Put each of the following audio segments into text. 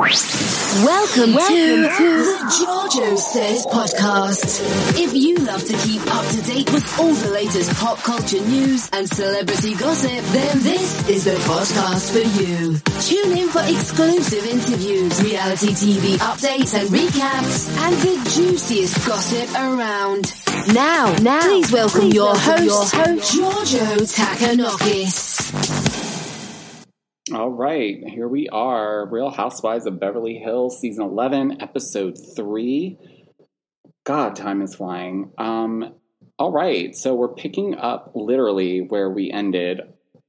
Welcome, Welcome to, to the JoJo Says podcast. If you love to keep up to date with all the latest pop culture news and celebrity gossip, then this is the podcast for you. Tune in for exclusive interviews, reality TV updates and recaps, and the juiciest gossip around. Now, now, please welcome, please your, welcome host, your host, Giorgio Takanakis. All right, here we are. Real Housewives of Beverly Hills, season 11, episode 3. God, time is flying. Um, all right, so we're picking up literally where we ended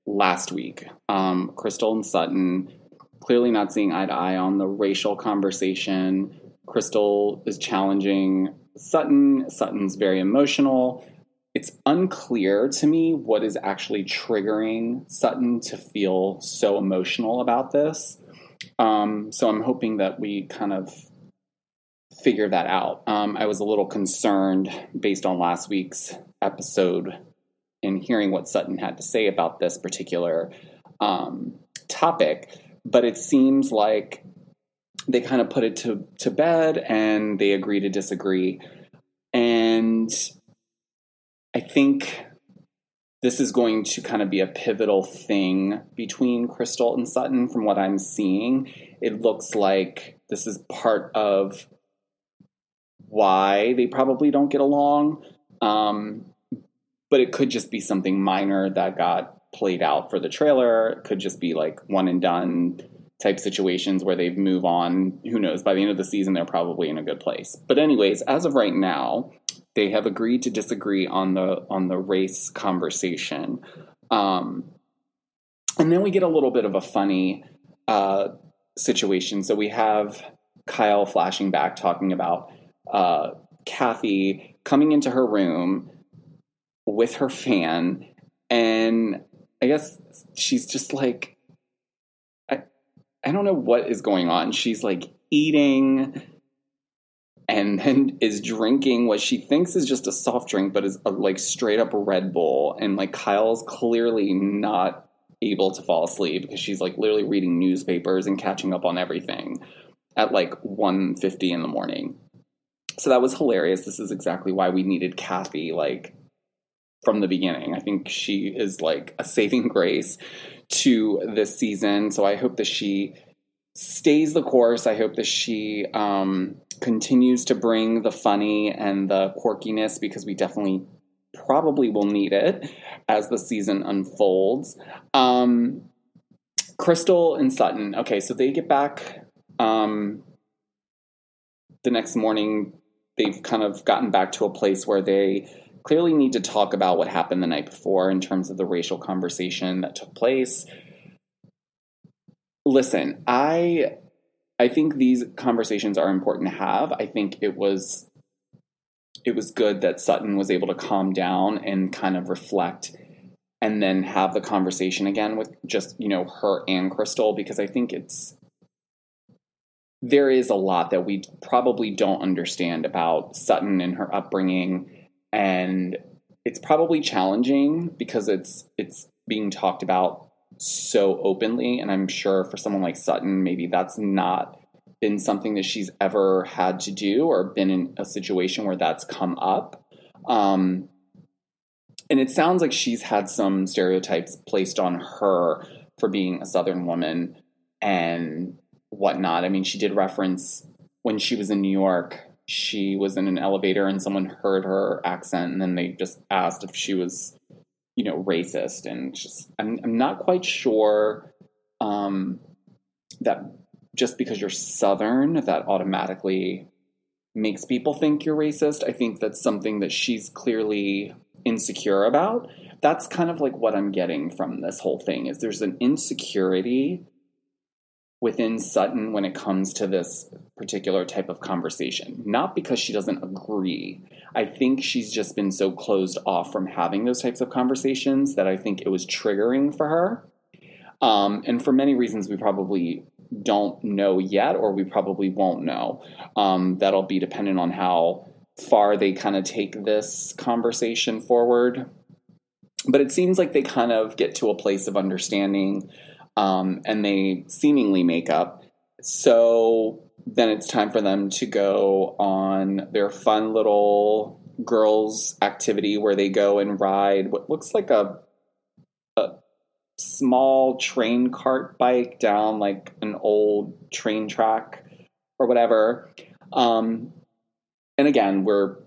last week. Um, Crystal and Sutton clearly not seeing eye to eye on the racial conversation. Crystal is challenging Sutton. Sutton's very emotional it's unclear to me what is actually triggering Sutton to feel so emotional about this. Um, so I'm hoping that we kind of figure that out. Um, I was a little concerned based on last week's episode in hearing what Sutton had to say about this particular um, topic, but it seems like they kind of put it to, to bed and they agree to disagree. And I think this is going to kind of be a pivotal thing between Crystal and Sutton from what I'm seeing. It looks like this is part of why they probably don't get along. Um, but it could just be something minor that got played out for the trailer. It could just be like one and done type situations where they move on. Who knows? By the end of the season, they're probably in a good place. But, anyways, as of right now, they have agreed to disagree on the on the race conversation. Um, and then we get a little bit of a funny uh, situation. So we have Kyle flashing back talking about uh, Kathy coming into her room with her fan, and I guess she's just like, I, I don't know what is going on. She's like eating and then is drinking what she thinks is just a soft drink, but is a, like straight up Red Bull. And like Kyle's clearly not able to fall asleep because she's like literally reading newspapers and catching up on everything at like 1.50 in the morning. So that was hilarious. This is exactly why we needed Kathy like from the beginning. I think she is like a saving grace to this season. So I hope that she stays the course. I hope that she um, continues to bring the funny and the quirkiness because we definitely probably will need it as the season unfolds. Um, Crystal and Sutton. Okay, so they get back um, the next morning. They've kind of gotten back to a place where they clearly need to talk about what happened the night before in terms of the racial conversation that took place. Listen, I I think these conversations are important to have. I think it was it was good that Sutton was able to calm down and kind of reflect and then have the conversation again with just, you know, her and Crystal because I think it's there is a lot that we probably don't understand about Sutton and her upbringing and it's probably challenging because it's it's being talked about so openly. And I'm sure for someone like Sutton, maybe that's not been something that she's ever had to do or been in a situation where that's come up. Um, and it sounds like she's had some stereotypes placed on her for being a Southern woman and whatnot. I mean, she did reference when she was in New York, she was in an elevator and someone heard her accent, and then they just asked if she was you know racist and just I'm, I'm not quite sure um, that just because you're southern that automatically makes people think you're racist. I think that's something that she's clearly insecure about. That's kind of like what i'm getting from this whole thing is there's an insecurity within Sutton when it comes to this particular type of conversation. Not because she doesn't agree. I think she's just been so closed off from having those types of conversations that I think it was triggering for her. Um, and for many reasons, we probably don't know yet, or we probably won't know. Um, that'll be dependent on how far they kind of take this conversation forward. But it seems like they kind of get to a place of understanding um, and they seemingly make up. so then it's time for them to go on their fun little girls' activity where they go and ride what looks like a, a small train cart bike down like an old train track or whatever. Um, and again, we're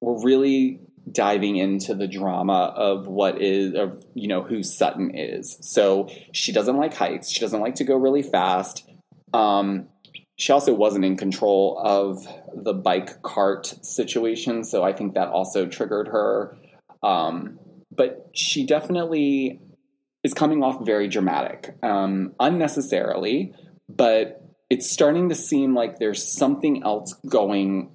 we're really diving into the drama of what is of you know who Sutton is. So she doesn't like heights. She doesn't like to go really fast. Um, she also wasn't in control of the bike cart situation, so I think that also triggered her. Um, but she definitely is coming off very dramatic, um, unnecessarily, but it's starting to seem like there's something else going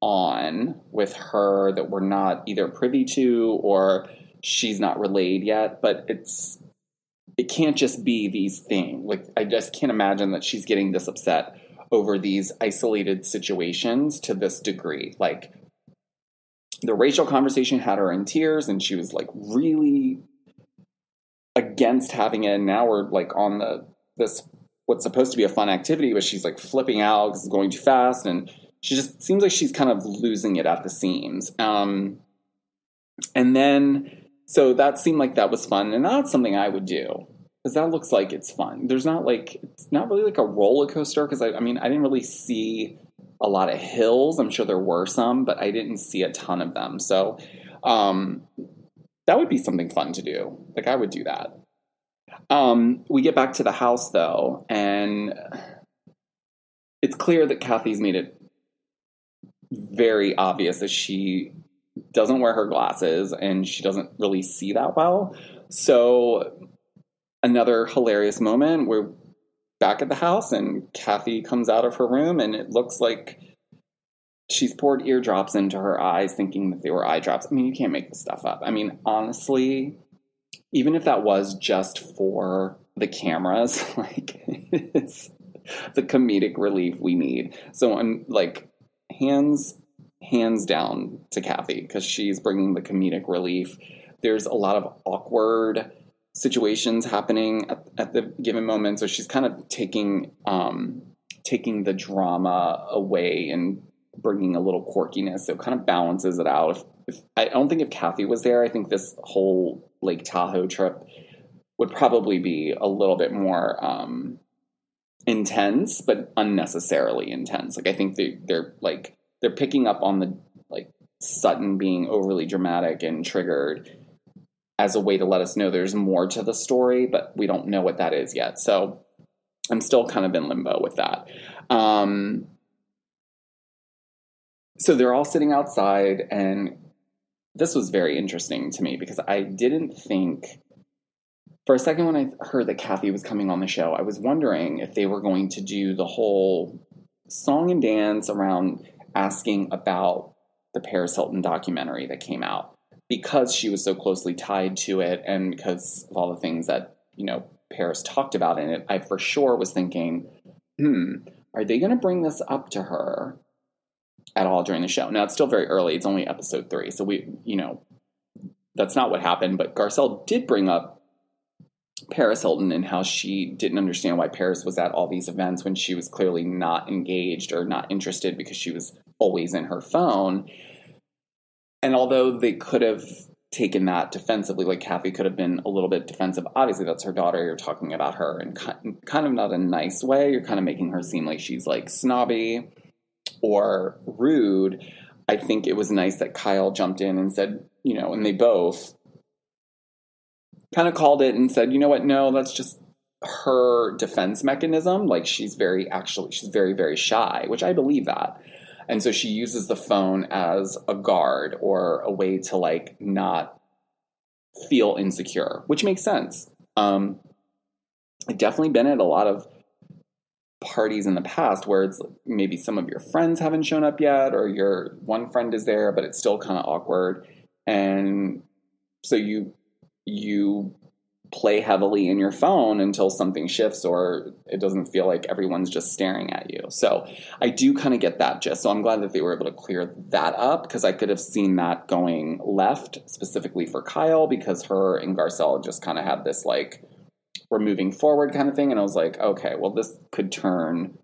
on with her that we're not either privy to or she's not relayed yet. But it's it can't just be these things. Like I just can't imagine that she's getting this upset over these isolated situations to this degree. Like the racial conversation had her in tears and she was like really against having it and now we're like on the this what's supposed to be a fun activity but she's like flipping out because it's going too fast and she just seems like she's kind of losing it at the seams um, and then so that seemed like that was fun and that's something i would do because that looks like it's fun there's not like it's not really like a roller coaster because I, I mean i didn't really see a lot of hills i'm sure there were some but i didn't see a ton of them so um, that would be something fun to do. Like I would do that. Um, we get back to the house though, and it's clear that Kathy's made it very obvious that she doesn't wear her glasses and she doesn't really see that well. So another hilarious moment. We're back at the house and Kathy comes out of her room and it looks like she's poured eardrops into her eyes thinking that they were eye drops. I mean, you can't make this stuff up. I mean, honestly, even if that was just for the cameras, like it's the comedic relief we need. So I'm like hands hands down to Kathy because she's bringing the comedic relief. There's a lot of awkward situations happening at, at the given moment, so she's kind of taking um, taking the drama away and bringing a little quirkiness. So it kind of balances it out. If, if, I don't think if Kathy was there, I think this whole Lake Tahoe trip would probably be a little bit more um, intense, but unnecessarily intense. Like I think they, they're like they're picking up on the like Sutton being overly dramatic and triggered as a way to let us know there's more to the story, but we don't know what that is yet. So I'm still kind of in limbo with that. Um, so they're all sitting outside, and this was very interesting to me because I didn't think. For a second, when I heard that Kathy was coming on the show, I was wondering if they were going to do the whole song and dance around asking about the Paris Hilton documentary that came out because she was so closely tied to it and because of all the things that, you know, Paris talked about in it. I for sure was thinking, hmm, are they going to bring this up to her at all during the show. Now it's still very early; it's only episode three, so we, you know, that's not what happened. But Garcelle did bring up Paris Hilton and how she didn't understand why Paris was at all these events when she was clearly not engaged or not interested because she was always in her phone. And although they could have taken that defensively, like Kathy could have been a little bit defensive. Obviously, that's her daughter. You're talking about her in kind of not a nice way. You're kind of making her seem like she's like snobby or rude, I think it was nice that Kyle jumped in and said, you know, and they both kind of called it and said, you know what, no, that's just her defense mechanism. Like she's very, actually, she's very, very shy, which I believe that. And so she uses the phone as a guard or a way to like not feel insecure, which makes sense. Um, I've definitely been at a lot of parties in the past where it's maybe some of your friends haven't shown up yet or your one friend is there but it's still kind of awkward and so you you play heavily in your phone until something shifts or it doesn't feel like everyone's just staring at you. So I do kind of get that gist. So I'm glad that they were able to clear that up because I could have seen that going left specifically for Kyle because her and Garcelle just kind of had this like we're moving forward kind of thing. And I was like, okay, well, this could turn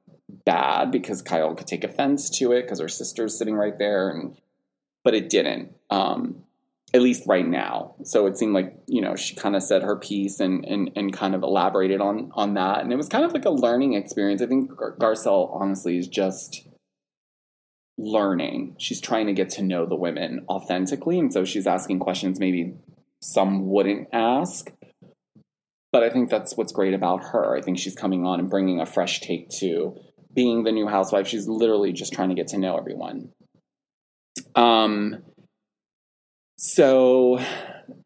bad because Kyle could take offense to it because her sister's sitting right there. And but it didn't. Um, at least right now. So it seemed like you know she kind of said her piece and and and kind of elaborated on on that, and it was kind of like a learning experience. I think Gar- Garcelle honestly is just learning. She's trying to get to know the women authentically, and so she's asking questions maybe some wouldn't ask. But I think that's what's great about her. I think she's coming on and bringing a fresh take to being the new housewife. She's literally just trying to get to know everyone. Um, so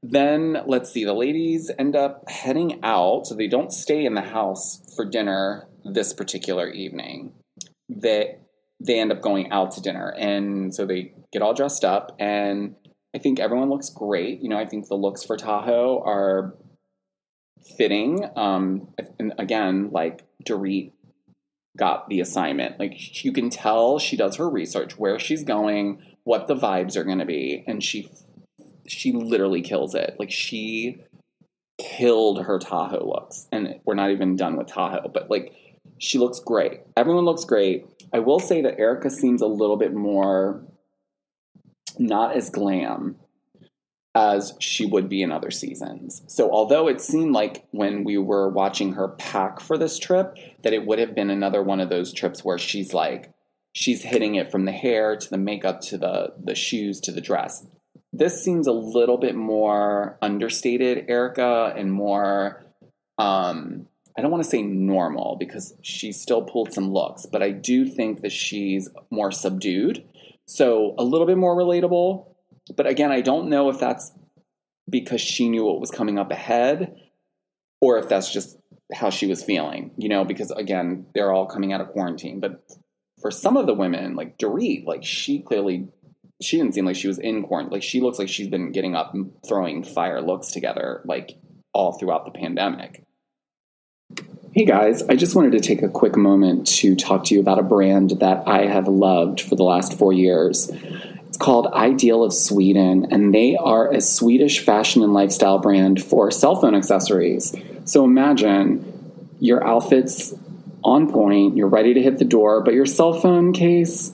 then let's see, the ladies end up heading out. So they don't stay in the house for dinner this particular evening. They they end up going out to dinner. And so they get all dressed up and I think everyone looks great. You know, I think the looks for Tahoe are fitting. Um, and again, like Dorit got the assignment. Like you can tell she does her research, where she's going, what the vibes are going to be, and she she literally kills it. Like she killed her Tahoe looks. And we're not even done with Tahoe, but like she looks great. Everyone looks great. I will say that Erika seems a little bit more not as glam as she would be in other seasons. So although it seemed like when we were watching her pack for this trip that it would have been another one of those trips where she's like she's hitting it from the hair to the makeup to the the shoes to the dress this seems a little bit more understated, Erika, and more. Um, I don't want to say normal because she still pulled some looks, but I do think that she's more subdued. So a little bit more relatable. But again, I don't know if that's because she knew what was coming up ahead or if that's just how she was feeling, you know, because again, they're all coming out of quarantine. But for some of the women, like Dorit, like she clearly she didn't seem like she was in quarantine. Like she looks like she's been getting up and throwing fire looks together like all throughout the pandemic. Hey guys, I just wanted to take a quick moment to talk to you about a brand that I have loved for the last four years. It's called Ideal of Sweden, and they are a Swedish fashion and lifestyle brand for cell phone accessories. So imagine your outfit's on point, you're ready to hit the door, but your cell phone case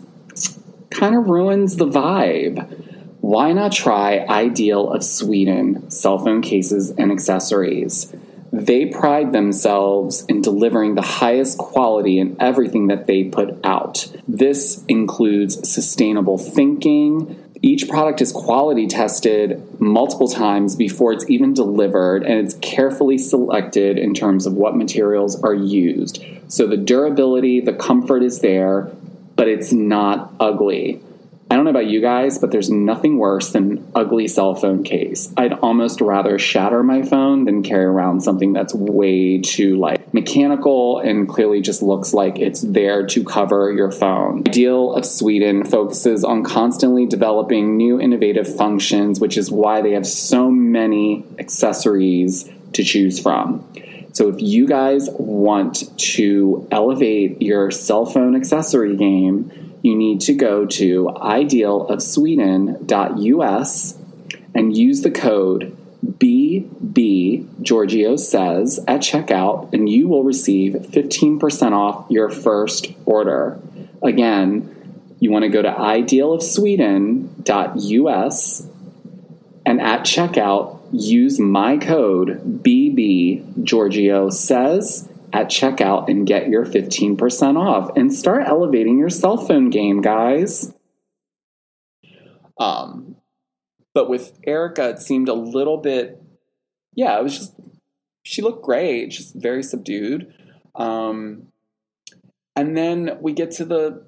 kind of ruins the vibe. Why not try Ideal of Sweden cell phone cases and accessories? They pride themselves in delivering the highest quality in everything that they put out. This includes sustainable thinking. Each product is quality tested multiple times before it's even delivered, and it's carefully selected in terms of what materials are used. So the durability, the comfort is there, but it's not ugly. I don't know about you guys, but there's nothing worse than an ugly cell phone case. I'd almost rather shatter my phone than carry around something that's way too like mechanical and clearly just looks like it's there to cover your phone. Ideal of Sweden focuses on constantly developing new innovative functions, which is why they have so many accessories to choose from. So if you guys want to elevate your cell phone accessory game, you need to go to idealofsweden.us and use the code BB Giorgio says at checkout, and you will receive 15% off your first order. Again, you want to go to idealofsweden.us and at checkout, use my code BB Giorgio says at checkout and get your 15% off and start elevating your cell phone game, guys. Um, but with Erika, it seemed a little bit, yeah, it was just, she looked great, just very subdued. Um, and then we get to the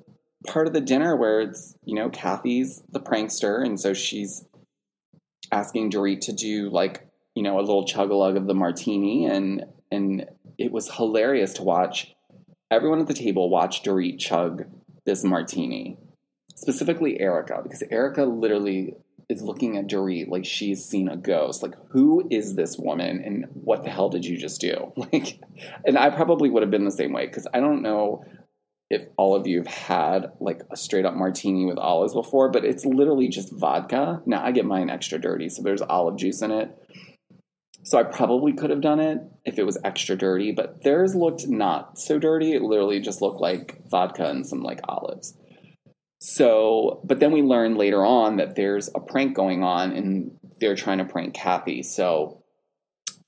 part of the dinner where it's, you know, Kathy's the prankster, and so she's asking Dorit to do like you know a little chug a lug of the martini, and and it was hilarious to watch. Everyone at the table watch Dorit chug this martini, specifically Erika, because Erika literally is looking at Dorit like she's seen a ghost. Like, who is this woman, and what the hell did you just do? Like, and I probably would have been the same way because I don't know if all of you have had like a straight up martini with olives before, but it's literally just vodka. Now I get mine extra dirty, so there's olive juice in it. So I probably could have done it if it was extra dirty, but theirs looked not so dirty. It literally just looked like vodka and some like olives. So, but then we learned later on that there's a prank going on and they're trying to prank Kathy. So,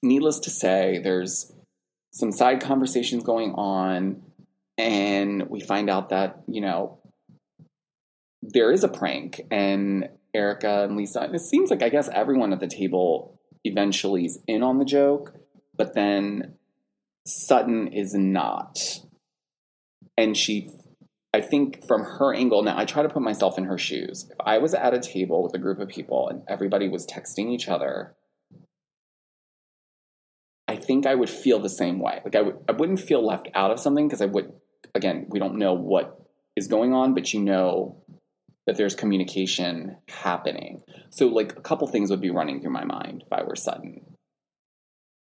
needless to say, there's some side conversations going on, and we find out that, you know, there is a prank, and erika and Lisa, and it seems like I guess everyone at the table eventually is in on the joke, but then Sutton is not. And she, I think from her angle, now I try to put myself in her shoes. If I was at a table with a group of people and everybody was texting each other, I think I would feel the same way. Like I w- I wouldn't feel left out of something because I would, again, we don't know what is going on, but you know that there's communication happening. So, like, a couple things would be running through my mind if I were Sutton.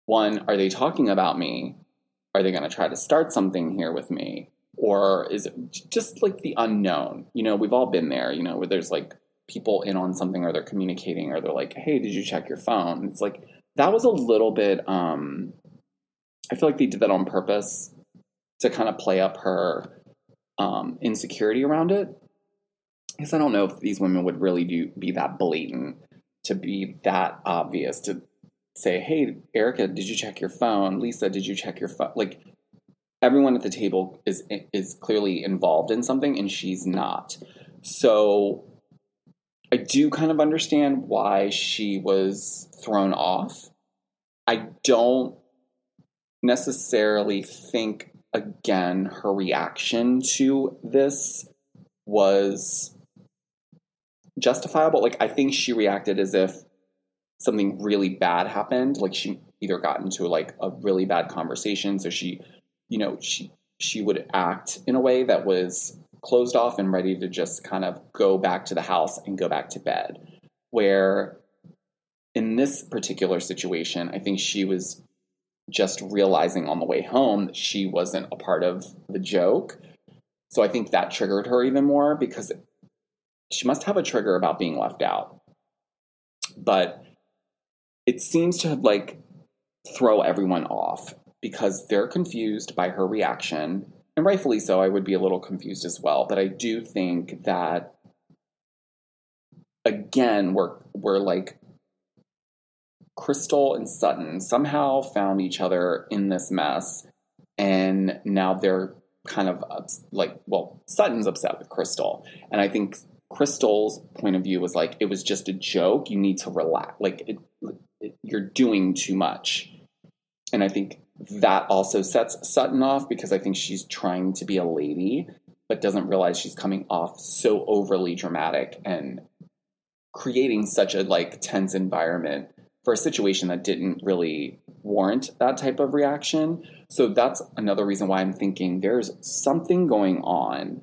One, are they talking about me? Are they going to try to start something here with me? Or is it just like the unknown? You know, we've all been there, you know, where there's like people in on something or they're communicating or they're like, hey, did you check your phone? It's like, that was a little bit, um, I feel like they did that on purpose to kind of play up her um, insecurity around it because I don't know if these women would really do be that blatant to be that obvious to say, "Hey, Erika, did you check your phone? Lisa, did you check your phone?" Like everyone at the table is is clearly involved in something, and she's not. So I do kind of understand why she was thrown off. I don't necessarily think again her reaction to this was justifiable. Like I think she reacted as if something really bad happened. Like she either got into like a really bad conversation, so she, you know, she she would act in a way that was closed off and ready to just kind of go back to the house and go back to bed. Where in this particular situation, I think she was just realizing on the way home that she wasn't a part of the joke. So I think that triggered her even more because she must have a trigger about being left out. But it seems to have like throw everyone off because they're confused by her reaction. And rightfully so, I would be a little confused as well. But I do think that again, we're we're like Crystal and Sutton somehow found each other in this mess, and now they're kind of like, well, Sutton's upset with Crystal, and I think Crystal's point of view was like it was just a joke. You need to relax. Like it, it, you're doing too much, and I think that also sets Sutton off because I think she's trying to be a lady, but doesn't realize she's coming off so overly dramatic and creating such a like tense environment for a situation that didn't really warrant that type of reaction. So that's another reason why I'm thinking there's something going on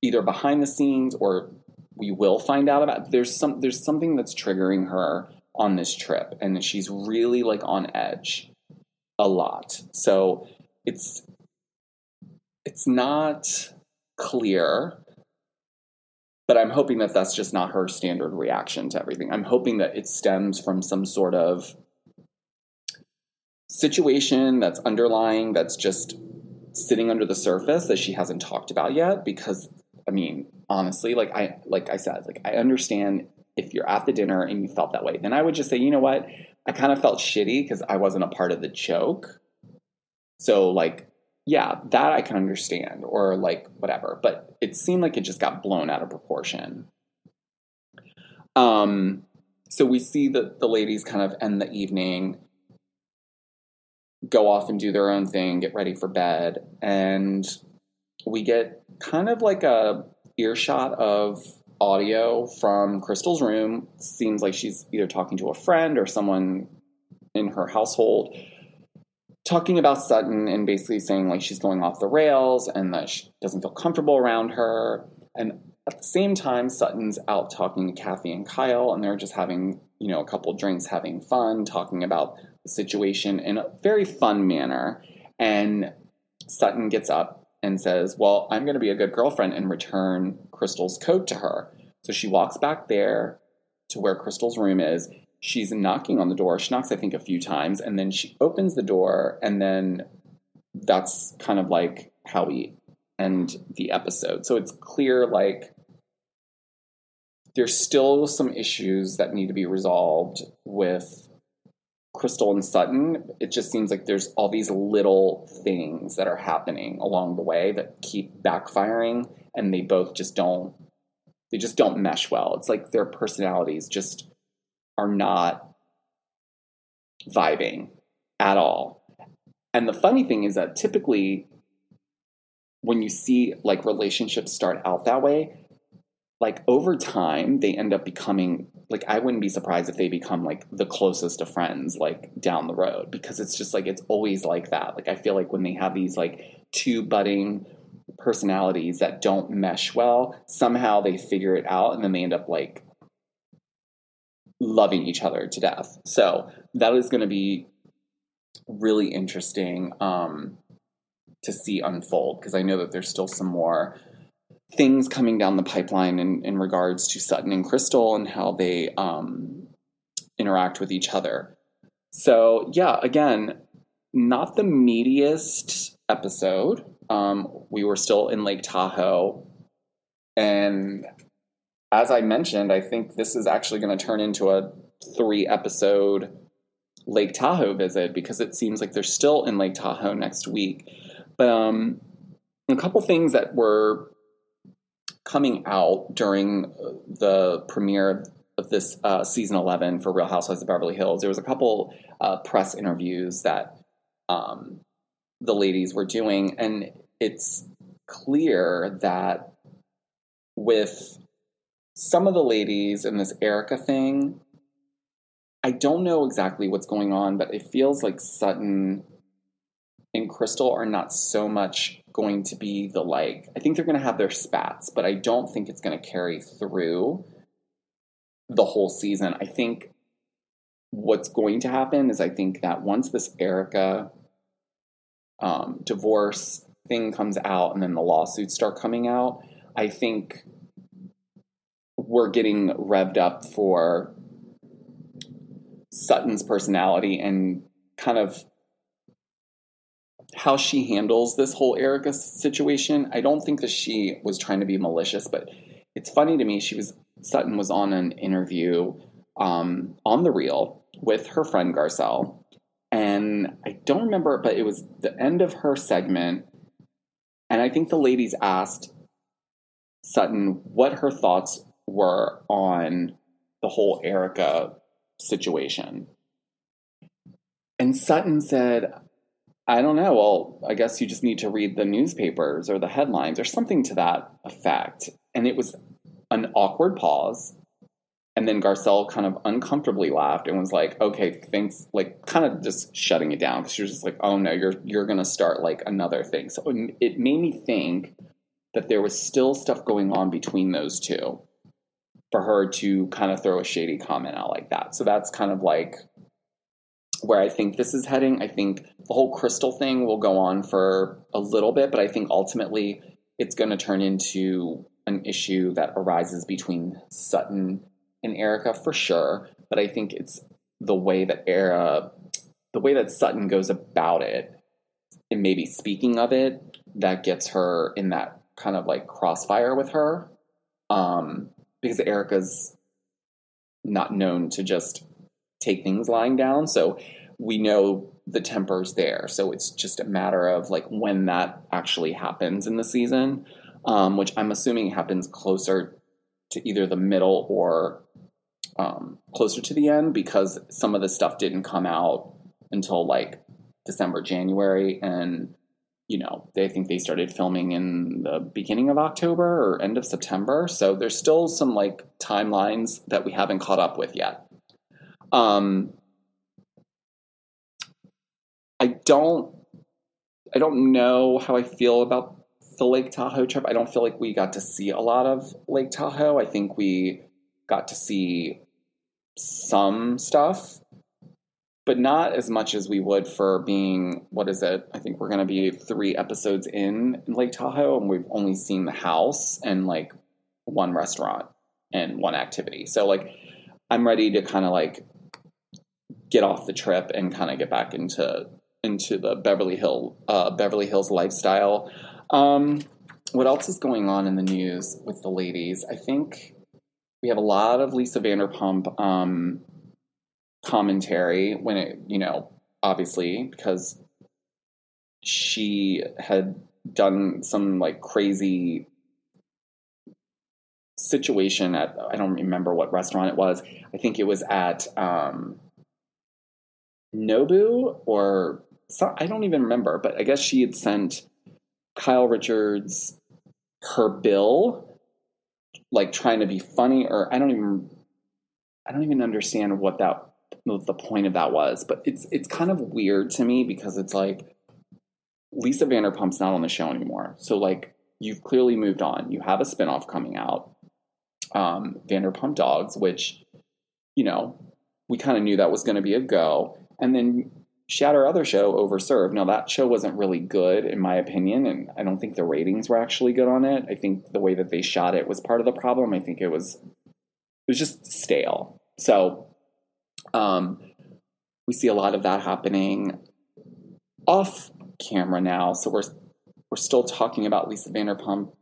either behind the scenes or we will find out about there's some there's something that's triggering her on this trip and she's really like on edge a lot so it's it's not clear but i'm hoping that that's just not her standard reaction to everything i'm hoping that it stems from some sort of situation that's underlying that's just sitting under the surface that she hasn't talked about yet because I mean, honestly, like I like I said, like I understand if you're at the dinner and you felt that way, then I would just say, you know what? I kind of felt shitty because I wasn't a part of the joke. So like, yeah, that I can understand, or like whatever. But it seemed like it just got blown out of proportion. Um, so we see that the ladies kind of end the evening, go off and do their own thing, get ready for bed, and we get kind of like a earshot of audio from Crystal's room. Seems like she's either talking to a friend or someone in her household, talking about Sutton and basically saying like she's going off the rails and that she doesn't feel comfortable around her. And at the same time, Sutton's out talking to Kathy and Kyle, and they're just having, you know, a couple drinks, having fun, talking about the situation in a very fun manner. And Sutton gets up and says, Well, I'm going to be a good girlfriend and return Crystal's coat to her. So she walks back there to where Crystal's room is, she's knocking on the door. She knocks, I think, a few times, and then she opens the door, and then that's kind of like how we end the episode. So it's clear, like, there's still some issues that need to be resolved with Crystal and Sutton. It just seems like there's all these little things that are happening along the way that keep backfiring, and they both just don't. They just don't mesh well. It's like their personalities just are not vibing at all. And the funny thing is that typically when you see like relationships start out that way, like over time they end up becoming like I wouldn't be surprised if they become like the closest of friends like down the road because it's just like it's always like that. Like I feel like when they have these like two budding personalities that don't mesh well, somehow they figure it out and then they end up like loving each other to death. So that is going to be really interesting um, to see unfold because I know that there's still some more things coming down the pipeline in, in regards to Sutton and Crystal and how they um, interact with each other. So, yeah, again, not the meatiest episode. Um, we were still in Lake Tahoe. And as I mentioned, I think this is actually going to turn into a three episode Lake Tahoe visit because it seems like they're still in Lake Tahoe next week. But um, a couple things that were coming out during the premiere of this uh, season 11 for Real Housewives of Beverly Hills, there was a couple uh, press interviews that um, the ladies were doing, and it's clear that with some of the ladies in this Erika thing, I don't know exactly what's going on, but it feels like Sutton and Crystal are not so much going to be the like. I think they're going to have their spats, but I don't think it's going to carry through the whole season. I think what's going to happen is I think that once this Erika um, divorce thing comes out and then the lawsuits start coming out, I think we're getting revved up for Sutton's personality and kind of how she handles this whole Erika situation. I don't think that she was trying to be malicious, but it's funny to me. She was Sutton was on an interview um, on the Real with her friend Garcelle, and I don't remember, but it was the end of her segment, and I think the ladies asked Sutton what her thoughts were on the whole Erika situation. And Sutton said, I don't know. Well, I guess you just need to read the newspapers or the headlines or something to that effect. And it was an awkward pause. And then Garcelle kind of uncomfortably laughed and was like, "Okay, thanks." Like, kind of just shutting it down because she was just like, "Oh no, you're you're gonna start like another thing." So it made me think that there was still stuff going on between those two for her to kind of throw a shady comment out like that. So that's kind of like where I think this is heading. I think the whole crystal thing will go on for a little bit, but I think ultimately it's going to turn into an issue that arises between Sutton and Erika for sure. But I think it's the way that Era, the way that Sutton goes about it, and maybe speaking of it, that gets her in that kind of like crossfire with her. Um, because Erika's not known to just take things lying down. So we know the temper's there. So it's just a matter of like when that actually happens in the season, um, which I'm assuming happens closer to either the middle or um, closer to the end because some of the stuff didn't come out until like December, January, and you know, they think they started filming in the beginning of October or end of September. So there's still some like timelines that we haven't caught up with yet. Um, I don't, I don't know how I feel about the Lake Tahoe trip. I don't feel like we got to see a lot of Lake Tahoe. I think we got to see some stuff but not as much as we would for being what is it? I think we're going to be three episodes in, Lake Tahoe, and we've only seen the house and like one restaurant and one activity. So like, I'm ready to kind of like get off the trip and kind of get back into into the Beverly Hill uh, Beverly Hills lifestyle. Um, what else is going on in the news with the ladies? I think we have a lot of Lisa Vanderpump um, commentary when it, you know, obviously because she had done some like crazy situation at I don't remember what restaurant it was. I think it was at um, Nobu or I don't even remember, but I guess she had sent Kyle Richards her bill, like trying to be funny, or I don't even I don't even understand what that the point of that was. But it's it's kind of weird to me because it's like Lisa Vanderpump's not on the show anymore. So like you've clearly moved on. You have a spinoff coming out, um, Vanderpump Dogs, which you know we kind of knew that was going to be a go. And then she had her other show, Overserved. Now, that show wasn't really good, in my opinion, and I don't think the ratings were actually good on it. I think the way that they shot it was part of the problem. I think it was it was just stale. So, um, we see a lot of that happening off camera now. So we're we're still talking about Lisa Vanderpump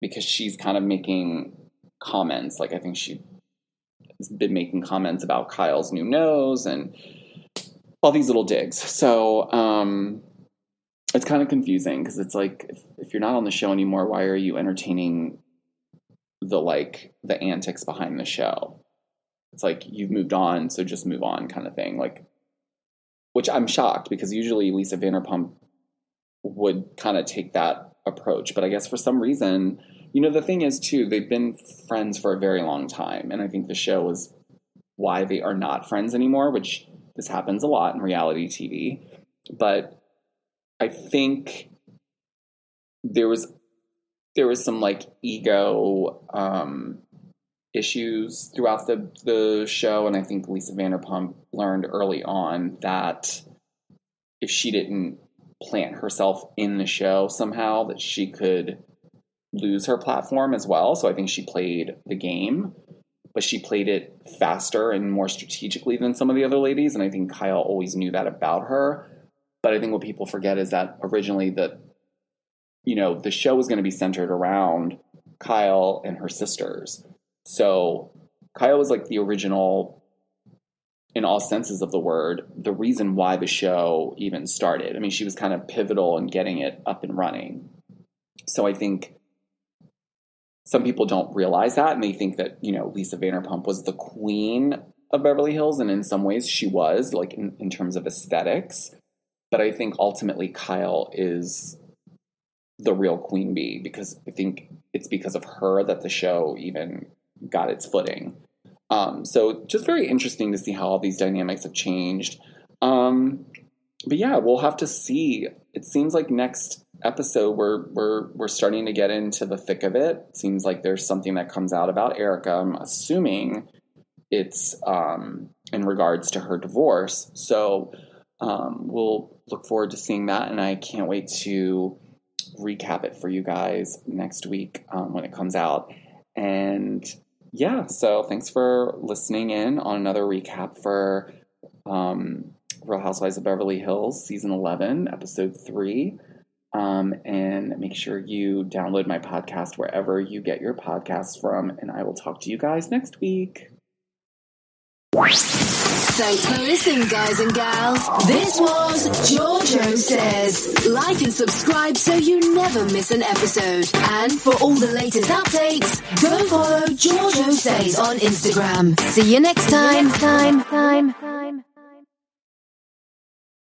because she's kind of making comments. Like I think she has been making comments about Kyle's new nose and all these little digs. So um, it's kind of confusing because it's like if, if you're not on the show anymore, why are you entertaining the like the antics behind the show? It's like you've moved on, so just move on, kind of thing. Like, which I'm shocked because usually Lisa Vanderpump would kind of take that approach, but I guess for some reason, you know, the thing is too, they've been friends for a very long time, and I think the show is why they are not friends anymore, which this happens a lot in reality TV. But I think there was there was some like ego um, issues throughout the the show, and I think Lisa Vanderpump learned early on that if she didn't plant herself in the show somehow, that she could lose her platform as well. So I think she played the game but she played it faster and more strategically than some of the other ladies. And I think Kyle always knew that about her. But I think what people forget is that originally the you know, the show was going to be centered around Kyle and her sisters. So Kyle was like the original in all senses of the word, the reason why the show even started. I mean, she was kind of pivotal in getting it up and running. So I think some people don't realize that and they think that you know lisa vanderpump was the queen of beverly hills and in some ways she was like in, in terms of aesthetics but i think ultimately kyle is the real queen bee because i think it's because of her that the show even got its footing um, so just very interesting to see how all these dynamics have changed um, but yeah we'll have to see it seems like next episode we're we're we're starting to get into the thick of it. Seems like there's something that comes out about Erika. I'm assuming it's um, in regards to her divorce. So um, we'll look forward to seeing that, and I can't wait to recap it for you guys next week um, when it comes out. And yeah, so thanks for listening in on another recap for um, Real Housewives of Beverly Hills, season 11, episode 3. Um, and make sure you download my podcast wherever you get your podcasts from. And I will talk to you guys next week. Thanks for listening, guys and gals. This was Georgios Says. Like and subscribe so you never miss an episode. And for all the latest updates, go follow Georgios Says on Instagram. See you next time. Time, time.